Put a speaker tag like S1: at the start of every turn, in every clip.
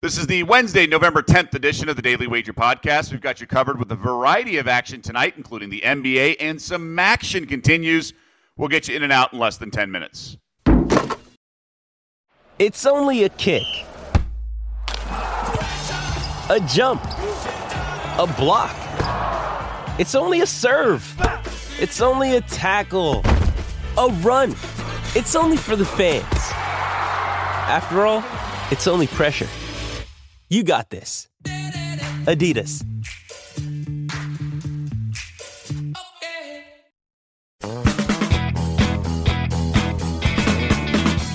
S1: This is the Wednesday, November 10th edition of the Daily Wager Podcast. We've got you covered with a variety of action tonight, including the NBA, and some action continues. We'll get you in and out in less than 10 minutes.
S2: It's only a kick, a jump, a block. It's only a serve. It's only a tackle, a run. It's only for the fans. After all, it's only pressure. You got this. Adidas.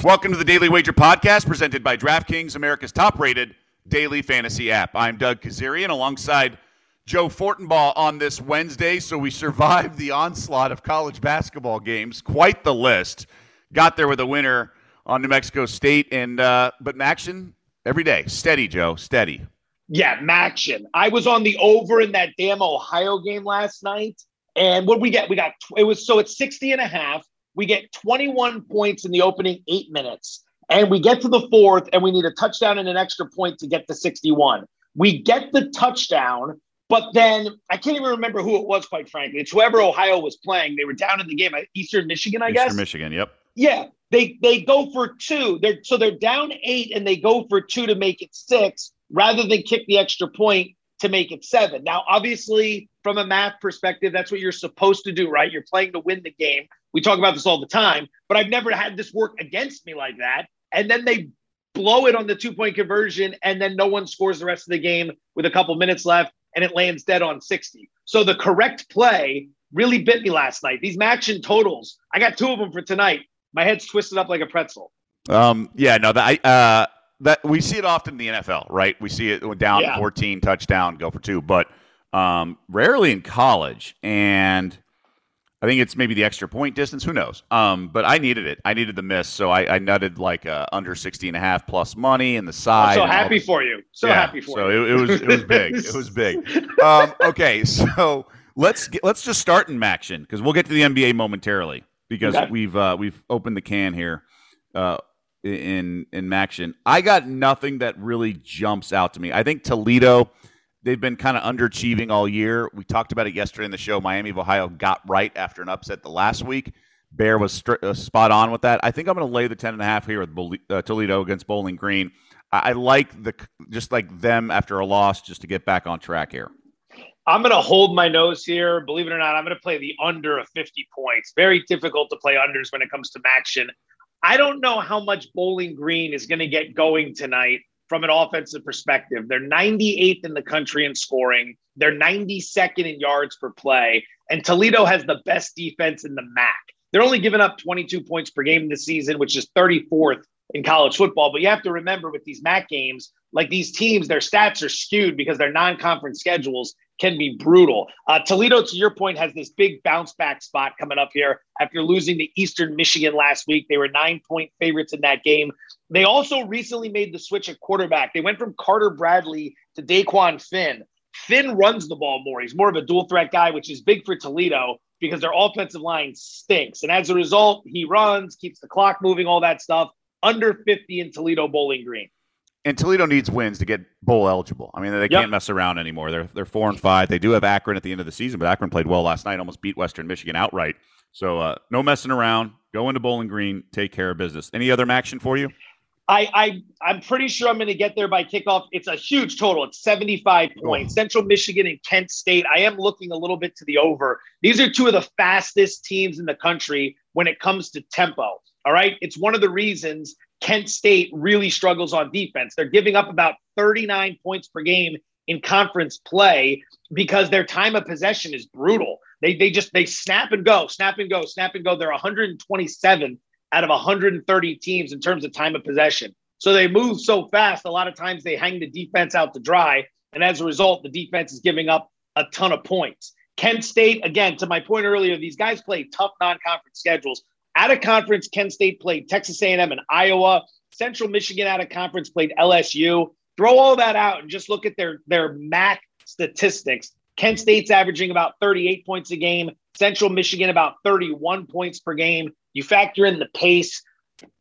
S1: Welcome to the Daily Wager Podcast, presented by DraftKings, America's top rated daily fantasy app. I'm Doug Kezirian alongside Joe Fortenbaugh on this Wednesday. So we survived the onslaught of college basketball games. Quite the list. Got there with a winner on New Mexico State. And uh, but action Every day. Steady, Joe. Steady.
S3: Yeah, MACtion. I was on the over in that damn Ohio game last night. And what we get? We got it was so it's 60 and a half. We get 21 points in the opening eight minutes. And we get to the fourth, and we need a touchdown and an extra point to get to 61. We get the touchdown, but then I can't even remember who it was, quite frankly. It's whoever Ohio was playing. They were down in the game, Eastern Michigan, I guess.
S1: Eastern
S3: guess.
S1: Michigan, yep.
S3: Yeah, they they go for two. They're so they're down eight and they go for two to make it six rather than kick the extra point to make it seven. Now, obviously, from a math perspective, that's what you're supposed to do, right? You're playing to win the game. We talk about this all the time, but I've never had this work against me like that. And then they blow it on the two point conversion, and then no one scores the rest of the game with a couple minutes left, and it lands dead on 60. So the correct play really bit me last night. These action totals, I got two of them for tonight my head's twisted up like a pretzel.
S1: Um, yeah, no, that uh, that we see it often in the NFL, right? We see it down yeah. 14 touchdown, go for two, but um, rarely in college. And I think it's maybe the extra point distance. Who knows? Um, but I needed it. I needed the miss, so I, I nutted like uh, under 60 and a half plus money in the side.
S3: I'm so happy for you. So yeah, happy for
S1: so
S3: you.
S1: So it, it, was it was big. it was big. Um, okay, so let's get, let's just start in action because we'll get to the NBA momentarily because okay. we've uh, we've opened the can here uh, in in MACtion. I got nothing that really jumps out to me. I think Toledo. They've been kind of underachieving all year. We talked about it yesterday in the show. Miami of Ohio got right after an upset the last week. Bear was stri- uh, spot on with that. I think I'm going to lay the ten and a half here with uh, Toledo against Bowling Green. I-, I like the just like them after a loss, just to get back on track here.
S3: I'm going to hold my nose here. Believe it or not, I'm going to play the under of 50 points. Very difficult to play unders when it comes to action. I don't know how much Bowling Green is going to get going tonight from an offensive perspective. They're 98th in the country in scoring, they're 92nd in yards per play, and Toledo has the best defense in the MAC. They're only giving up 22 points per game this season, which is 34th in college football. But you have to remember with these MAC games, like these teams, their stats are skewed because their non conference schedules can be brutal. Uh, Toledo, to your point, has this big bounce back spot coming up here after losing to Eastern Michigan last week. They were nine point favorites in that game. They also recently made the switch at quarterback. They went from Carter Bradley to Dequan Finn. Finn runs the ball more. He's more of a dual threat guy, which is big for Toledo because their offensive line stinks. And as a result, he runs, keeps the clock moving, all that stuff. Under 50 in Toledo Bowling Green
S1: and Toledo needs wins to get bowl eligible. I mean, they can't mess around anymore. They're they're four and five. They do have Akron at the end of the season, but Akron played well last night, almost beat Western Michigan outright. So uh, no messing around. Go into Bowling Green, take care of business. Any other action for you?
S3: I, I I'm pretty sure I'm going to get there by kickoff. It's a huge total. It's 75 points. Oh. Central Michigan and Kent State. I am looking a little bit to the over. These are two of the fastest teams in the country when it comes to tempo. All right. It's one of the reasons Kent State really struggles on defense. They're giving up about 39 points per game in conference play because their time of possession is brutal. They, they just they snap and go, snap and go, snap and go. They're 127 out of 130 teams in terms of time of possession. So they move so fast. A lot of times they hang the defense out to dry, and as a result, the defense is giving up a ton of points. Kent State, again, to my point earlier, these guys play tough non-conference schedules. Out of conference, Kent State played Texas A&M and Iowa. Central Michigan out of conference played LSU. Throw all that out and just look at their their MAC statistics. Kent State's averaging about 38 points a game. Central Michigan about 31 points per game. You factor in the pace.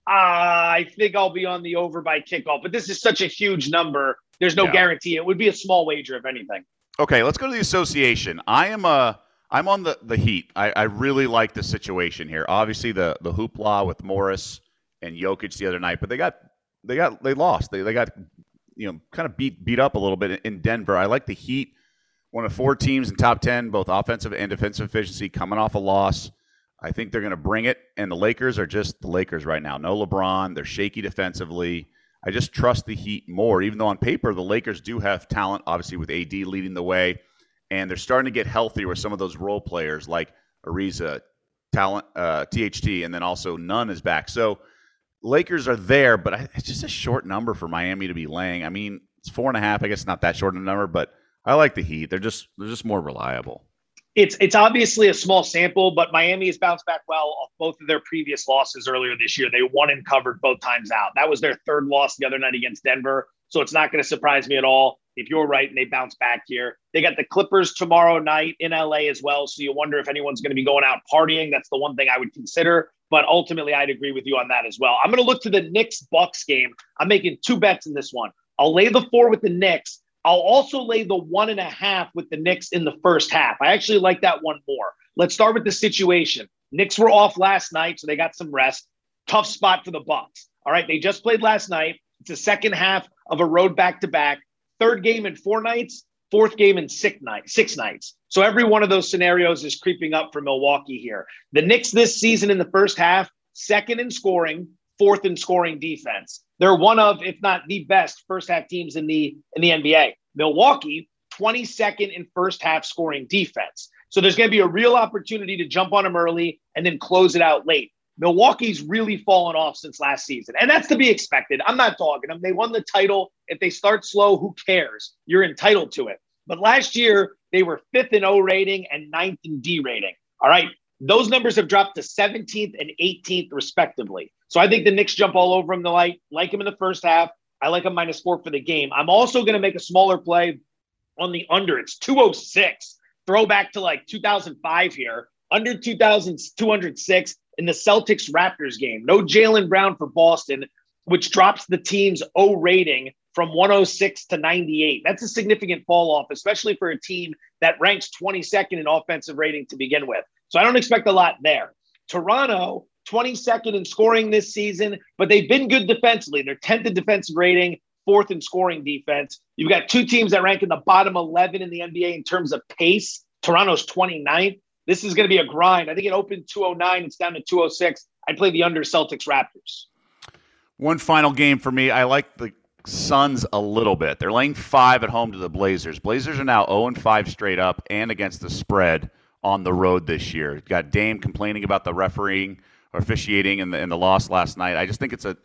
S3: Ah, I think I'll be on the over by kickoff, but this is such a huge number. There's no yeah. guarantee. It would be a small wager, if anything.
S1: Okay, let's go to the association. I am a. I'm on the, the Heat. I, I really like the situation here. Obviously, the the hoopla with Morris and Jokic the other night, but they got they got they lost. They they got you know kind of beat beat up a little bit in Denver. I like the Heat, one of four teams in top ten, both offensive and defensive efficiency, coming off a loss. I think they're going to bring it, and the Lakers are just the Lakers right now. No LeBron, they're shaky defensively. I just trust the Heat more, even though on paper the Lakers do have talent, obviously with AD leading the way, and they're starting to get healthy with some of those role players like Ariza, talent, uh, THT, and then also Nunn is back. So Lakers are there, but it's just a short number for Miami to be laying. I mean, it's four and a half. I guess not that short of a number, but I like the Heat. They're just they're just more reliable.
S3: It's it's obviously a small sample, but Miami has bounced back well off both of their previous losses earlier this year. They won and covered both times out. That was their third loss the other night against Denver. So it's not going to surprise me at all if you're right and they bounce back here. They got the Clippers tomorrow night in LA as well. So you wonder if anyone's going to be going out partying. That's the one thing I would consider. But ultimately, I'd agree with you on that as well. I'm going to look to the Knicks Bucks game. I'm making two bets in this one. I'll lay the four with the Knicks. I'll also lay the one and a half with the Knicks in the first half. I actually like that one more. Let's start with the situation. Knicks were off last night, so they got some rest. Tough spot for the Bucks. All right, they just played last night. It's a second half of a road back to back. Third game in four nights, fourth game in six nights. Six nights. So every one of those scenarios is creeping up for Milwaukee here. The Knicks this season in the first half, second in scoring, fourth in scoring defense. They're one of, if not the best, first half teams in the in the NBA. Milwaukee, 22nd in first half scoring defense. So there's going to be a real opportunity to jump on them early and then close it out late. Milwaukee's really fallen off since last season, and that's to be expected. I'm not dogging them. They won the title. If they start slow, who cares? You're entitled to it. But last year, they were fifth in O rating and ninth in D rating. All right. Those numbers have dropped to 17th and 18th, respectively. So I think the Knicks jump all over them. They like, like him in the first half. I like a minus four for the game. I'm also going to make a smaller play on the under. It's 206. Throwback to like 2005 here. Under 2,206 in the Celtics Raptors game. No Jaylen Brown for Boston, which drops the team's O rating from 106 to 98. That's a significant fall off, especially for a team that ranks 22nd in offensive rating to begin with. So I don't expect a lot there. Toronto, 22nd in scoring this season, but they've been good defensively. They're 10th in defensive rating, fourth in scoring defense. You've got two teams that rank in the bottom 11 in the NBA in terms of pace. Toronto's 29th. This is going to be a grind. I think it opened 209. It's down to 206. I'd play the under Celtics Raptors.
S1: One final game for me. I like the Suns a little bit. They're laying five at home to the Blazers. Blazers are now 0 and 5 straight up and against the spread on the road this year. Got Dame complaining about the refereeing or officiating and the, and the loss last night. I just think it's a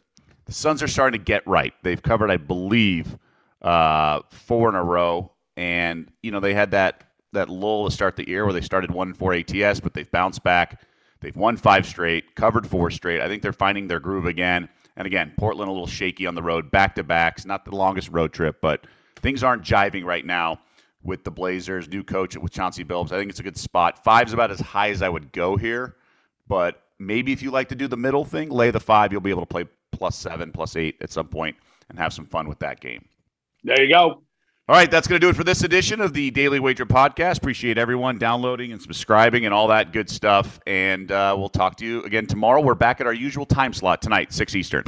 S1: the Suns are starting to get right. They've covered, I believe, uh, four in a row, and you know they had that that lull to start the year where they started one four ATS, but they've bounced back. They've won five straight, covered four straight. I think they're finding their groove again. And again, Portland a little shaky on the road, back to backs, not the longest road trip, but things aren't jiving right now with the Blazers, new coach with Chauncey Billups. I think it's a good spot. Five's about as high as I would go here, but maybe if you like to do the middle thing, lay the five, you'll be able to play plus seven, plus eight at some point and have some fun with that game.
S3: There you go.
S1: All right, that's going to do it for this edition of the Daily Wager Podcast. Appreciate everyone downloading and subscribing and all that good stuff. And uh, we'll talk to you again tomorrow. We're back at our usual time slot tonight, 6 Eastern.